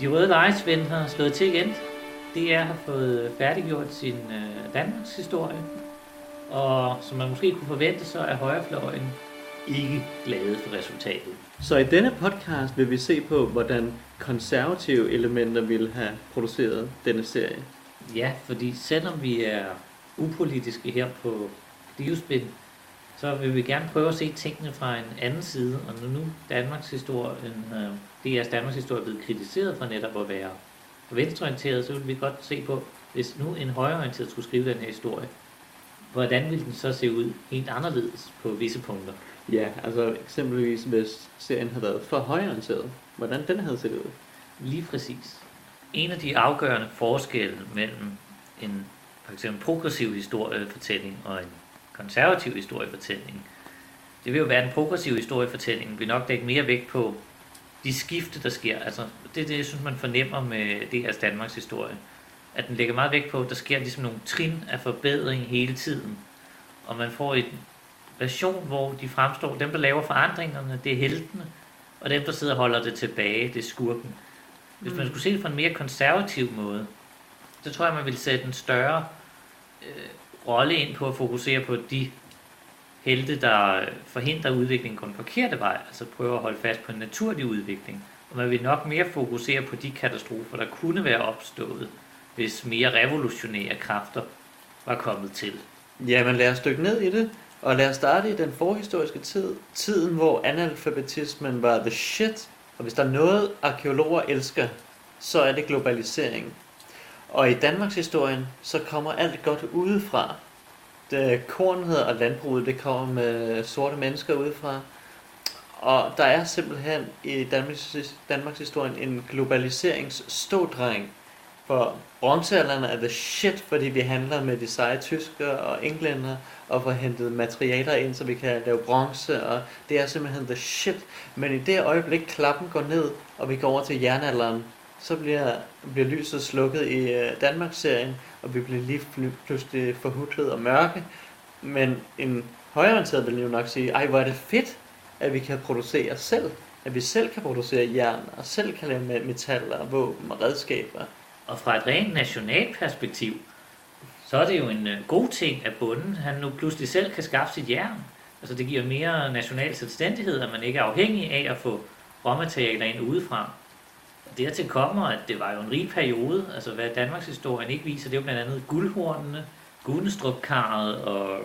De røde lejesvend har slået til igen. DR har fået færdiggjort sin øh, Danmarks historie. Og som man måske kunne forvente, så er højrefløjen ikke glade for resultatet. Så i denne podcast vil vi se på, hvordan konservative elementer ville have produceret denne serie. Ja, fordi selvom vi er upolitiske her på Divspil, så vil vi gerne prøve at se tingene fra en anden side. Og når nu Danmarks historien, øh, DR's Danmarks historie blevet kritiseret for netop at være venstreorienteret, så vil vi godt se på, hvis nu en højreorienteret skulle skrive den her historie, hvordan ville den så se ud helt anderledes på visse punkter? Ja, altså eksempelvis hvis serien havde været for højorienteret, hvordan den havde set ud. Lige præcis. En af de afgørende forskelle mellem en for eksempel progressiv historiefortælling og en konservativ historiefortælling, det vil jo være en progressiv historiefortælling, vil nok lægge mere vægt på de skifte, der sker. Altså, det er det, jeg synes, man fornemmer med det her Danmarks historie. At den lægger meget vægt på, at der sker ligesom nogle trin af forbedring hele tiden. Og man får en version, hvor de fremstår, dem der laver forandringerne, det er heltene, og dem der sidder og holder det tilbage, det er skurken. Hvis man skulle se det fra en mere konservativ måde, så tror jeg, man ville sætte en større øh, rolle ind på at fokusere på de helte, der forhindrer udviklingen på den forkerte vej, altså prøver at holde fast på en naturlig udvikling. Og man vil nok mere fokusere på de katastrofer, der kunne være opstået, hvis mere revolutionære kræfter var kommet til. Jamen lad os dykke ned i det, og lad os starte i den forhistoriske tid. Tiden, hvor analfabetismen var the shit, og hvis der er noget, arkeologer elsker, så er det globalisering. Og i Danmarks historien, så kommer alt godt udefra øh, kornet og landbruget, det kommer med sorte mennesker udefra. Og der er simpelthen i Danmarks, Danmarks historie en globaliseringsstådreng, for bronzealderen er the shit, fordi vi handler med de seje tyskere og englænder, og får hentet materialer ind, så vi kan lave bronze, og det er simpelthen the shit. Men i det øjeblik, klappen går ned, og vi går over til jernalderen, så bliver, bliver lyset slukket i øh, Danmarks-serien, og vi bliver lige pludselig forhudlet og mørke. Men en højorienteret vil jo nok sige, ej hvor er det fedt, at vi kan producere selv. At vi selv kan producere jern, og selv kan lave metaller, våben og redskaber. Og fra et rent nationalt perspektiv, så er det jo en øh, god ting, at bunden han nu pludselig selv kan skaffe sit jern. Altså det giver mere national selvstændighed, at man ikke er afhængig af at få råmaterialer ind udefra. Dertil kommer, at det var jo en rig periode, altså hvad Danmarks historien ikke viser, det er jo blandt andet guldhornene, Gudenstrupkarret og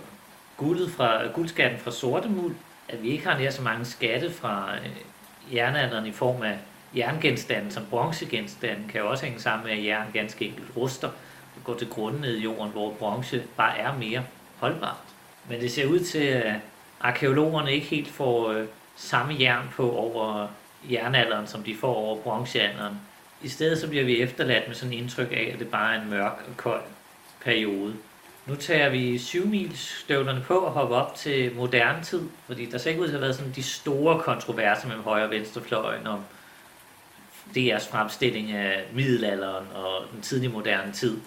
guldet fra, guldskatten fra Sortemuld, at vi ikke har nær så mange skatte fra øh, jernalderen i form af jerngenstande som bronzegenstande, kan jo også hænge sammen med, at jern ganske enkelt ruster og går til grunden ned i jorden, hvor bronze bare er mere holdbart. Men det ser ud til, at arkeologerne ikke helt får øh, samme jern på over jernalderen, som de får over bronzealderen. I stedet så bliver vi efterladt med sådan et indtryk af, at det bare er en mørk og kold periode. Nu tager vi støvlerne på og hopper op til moderne tid, fordi der ser ikke ud til at have været sådan de store kontroverser mellem højre og venstrefløjen om DR's fremstilling af middelalderen og den tidlige moderne tid.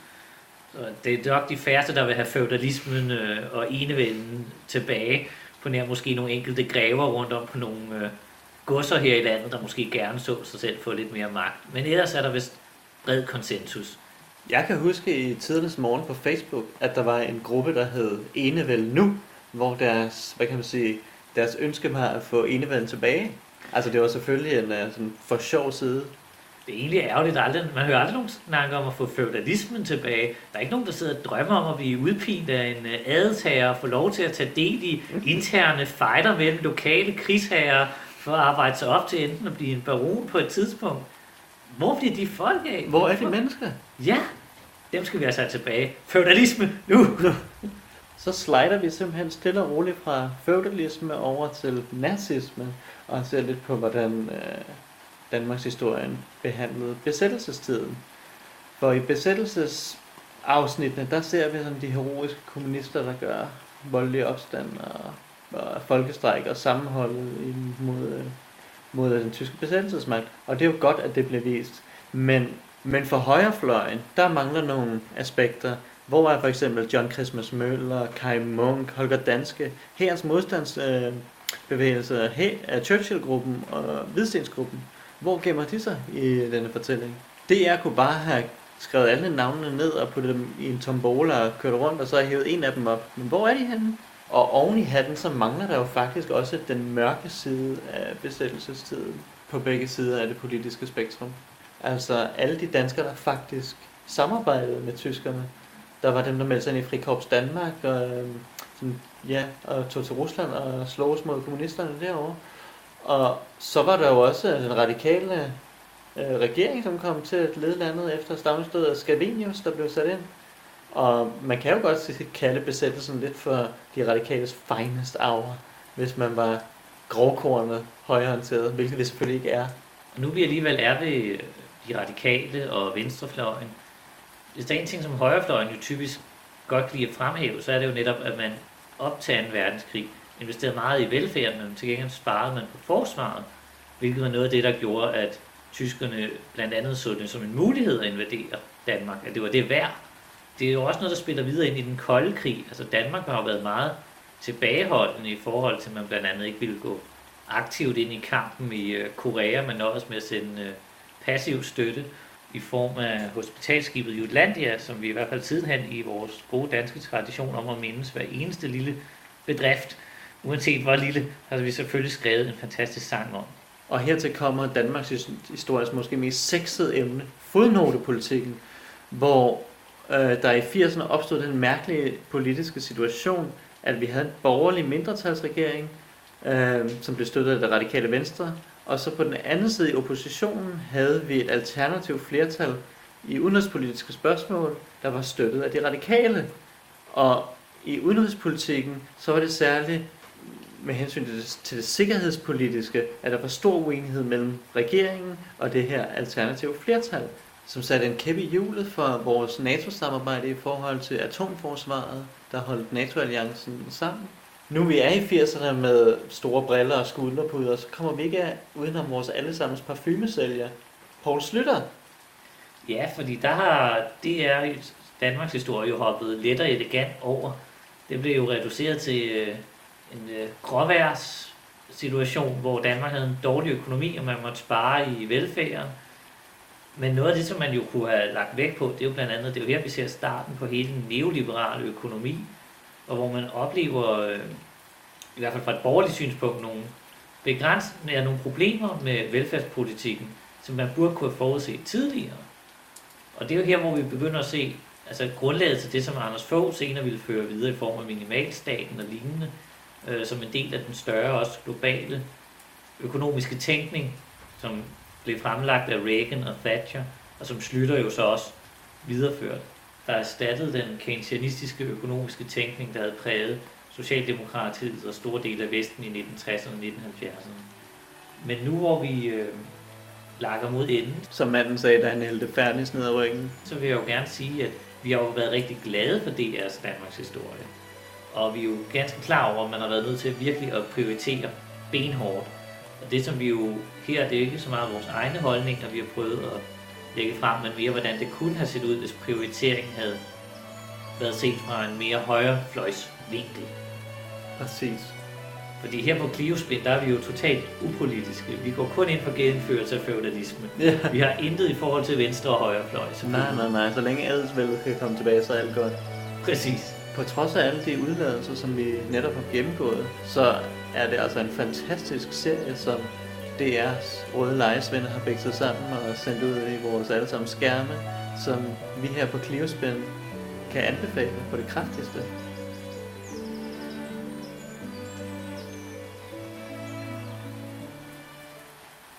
Så det er nok de færreste, der vil have feudalismen øh, og enevælden tilbage på nær måske nogle enkelte græver rundt om på nogle øh, godser her i landet, der måske gerne så sig selv få lidt mere magt. Men ellers er der vist bred konsensus. Jeg kan huske i tidens morgen på Facebook, at der var en gruppe, der hed Enevæld Nu, hvor deres, hvad kan man sige, deres ønske var at få enevælden tilbage. Altså det var selvfølgelig en uh, sådan for sjov side. Det er egentlig ærgerligt, aldrig, man hører aldrig nogen snakke om at få feudalismen tilbage. Der er ikke nogen, der sidder og drømmer om at blive udpint af en øh, adetager og få lov til at tage del i interne fighter mellem lokale krigsherrer for at arbejde sig op til enten at blive en baron på et tidspunkt. Hvor bliver de folk af? Hvor er de mennesker? Ja, dem skal vi have sat tilbage. Feudalisme, nu! Så slider vi simpelthen stille og roligt fra feudalisme over til nazisme, og ser lidt på, hvordan øh, Danmarks historien behandlede besættelsestiden. For i besættelsesafsnittene, der ser vi sådan de heroiske kommunister, der gør voldelige opstand og, og folkestræk og sammenholdet mod, øh, mod den tyske besættelsesmagt. Og det er jo godt, at det bliver vist. Men, men for højrefløjen, der mangler nogle aspekter. Hvor er for eksempel John Christmas Møller, Kai Munk, Holger Danske, herrens modstandsbevægelse, øh, her, øh, Churchill-gruppen og Hvidstensgruppen. Hvor gemmer de sig i denne fortælling? DR kunne bare have skrevet alle navnene ned og puttet dem i en tombola og kørt rundt, og så hævet en af dem op. Men hvor er de henne? Og oven i hatten, så mangler der jo faktisk også den mørke side af besættelsestiden på begge sider af det politiske spektrum. Altså alle de danskere, der faktisk samarbejdede med tyskerne. Der var dem, der meldte sig ind i Frikorps Danmark, og, øhm, sådan, ja, og tog til Rusland og sloges mod kommunisterne derovre. Og så var der jo også altså, den radikale øh, regering, som kom til at lede landet efter stammestødet af Scavenius, der blev sat ind. Og man kan jo godt kalde besættelsen lidt for de radikales finest hour, hvis man var grovkornet højreorienteret, hvilket det selvfølgelig ikke er. Og nu vi alligevel er ved de radikale og venstrefløjen. Hvis der er en ting, som højrefløjen jo typisk godt kan lide at fremhæve, så er det jo netop, at man optager en verdenskrig investerede meget i velfærden, men til gengæld sparede man på forsvaret, hvilket var noget af det, der gjorde, at tyskerne blandt andet så det som en mulighed at invadere Danmark, at det var det værd. Det er jo også noget, der spiller videre ind i den kolde krig. Altså Danmark har jo været meget tilbageholdende i forhold til, at man blandt andet ikke ville gå aktivt ind i kampen i øh, Korea, men også med at sende øh, passiv støtte i form af hospitalskibet Jutlandia, som vi i hvert fald sidenhen i vores gode danske tradition om at mindes hver eneste lille bedrift, uanset hvor lille, har vi selvfølgelig skrevet en fantastisk sang om. Og hertil kommer Danmarks historiens måske mest sexede emne, fodnotepolitikken, hvor øh, der i 80'erne opstod den mærkelige politiske situation, at vi havde en borgerlig mindretalsregering, øh, som blev støttet af det radikale venstre, og så på den anden side i oppositionen havde vi et alternativt flertal i udenrigspolitiske spørgsmål, der var støttet af de radikale. Og i udenrigspolitikken, så var det særligt med hensyn til det, til det sikkerhedspolitiske, at der var stor uenighed mellem regeringen og det her alternative flertal, som satte en kæppe i hjulet for vores NATO-samarbejde i forhold til atomforsvaret, der holdt NATO-alliancen sammen. Nu vi er i 80'erne med store briller og skulderpuder, så kommer vi ikke udenom vores allesammens parfumesælger, Paul Slytter. Ja, fordi der har er Danmarks historie jo hoppet let og elegant over. Det blev jo reduceret til øh, en øh, gråværs situation, hvor Danmark havde en dårlig økonomi, og man måtte spare i velfærden. Men noget af det, som man jo kunne have lagt væk på, det er jo blandt andet, det er jo her, vi ser starten på hele den neoliberale økonomi, og hvor man oplever, øh, i hvert fald fra et borgerligt synspunkt, nogle begrænsninger, nogle problemer med velfærdspolitikken, som man burde kunne have forudset tidligere. Og det er jo her, hvor vi begynder at se altså grundlaget til det, som Anders Fogh senere ville føre videre i form af minimalstaten og lignende, øh, som en del af den større, også globale økonomiske tænkning, som blev fremlagt af Reagan og Thatcher, og som Slytter jo så også videreført, der erstattede den keynesianistiske økonomiske tænkning, der havde præget Socialdemokratiet og store dele af Vesten i 1960'erne og 1970'erne. Men nu hvor vi øh, lakker mod enden, som manden sagde, da han hældte færdig ned ad ryggen, så vil jeg jo gerne sige, at vi har jo været rigtig glade for DR's Danmarks historie. Og vi er jo ganske klar over, at man har været nødt til virkelig at prioritere benhårdt. Og det som vi jo her, det er ikke så meget vores egne holdninger, vi har prøvet at lægge frem, men mere hvordan det kunne have set ud, hvis prioriteringen havde været set fra en mere højrefløjsvinkel. Præcis. Fordi her på Cliospin, der er vi jo totalt upolitiske. Vi går kun ind for genindførelse af feudalisme. Ja. Vi har intet i forhold til venstre og højrefløj. Nej, nej, nej. Så længe adelsvældet kan komme tilbage, så er alt godt. Præcis. På trods af alle de udladelser, som vi netop har gennemgået, så er det altså en fantastisk serie, som DR's Røde Lejesvenner har bækset sammen og sendt ud i vores allesammen skærme, som vi her på Cliospin kan anbefale på det kraftigste.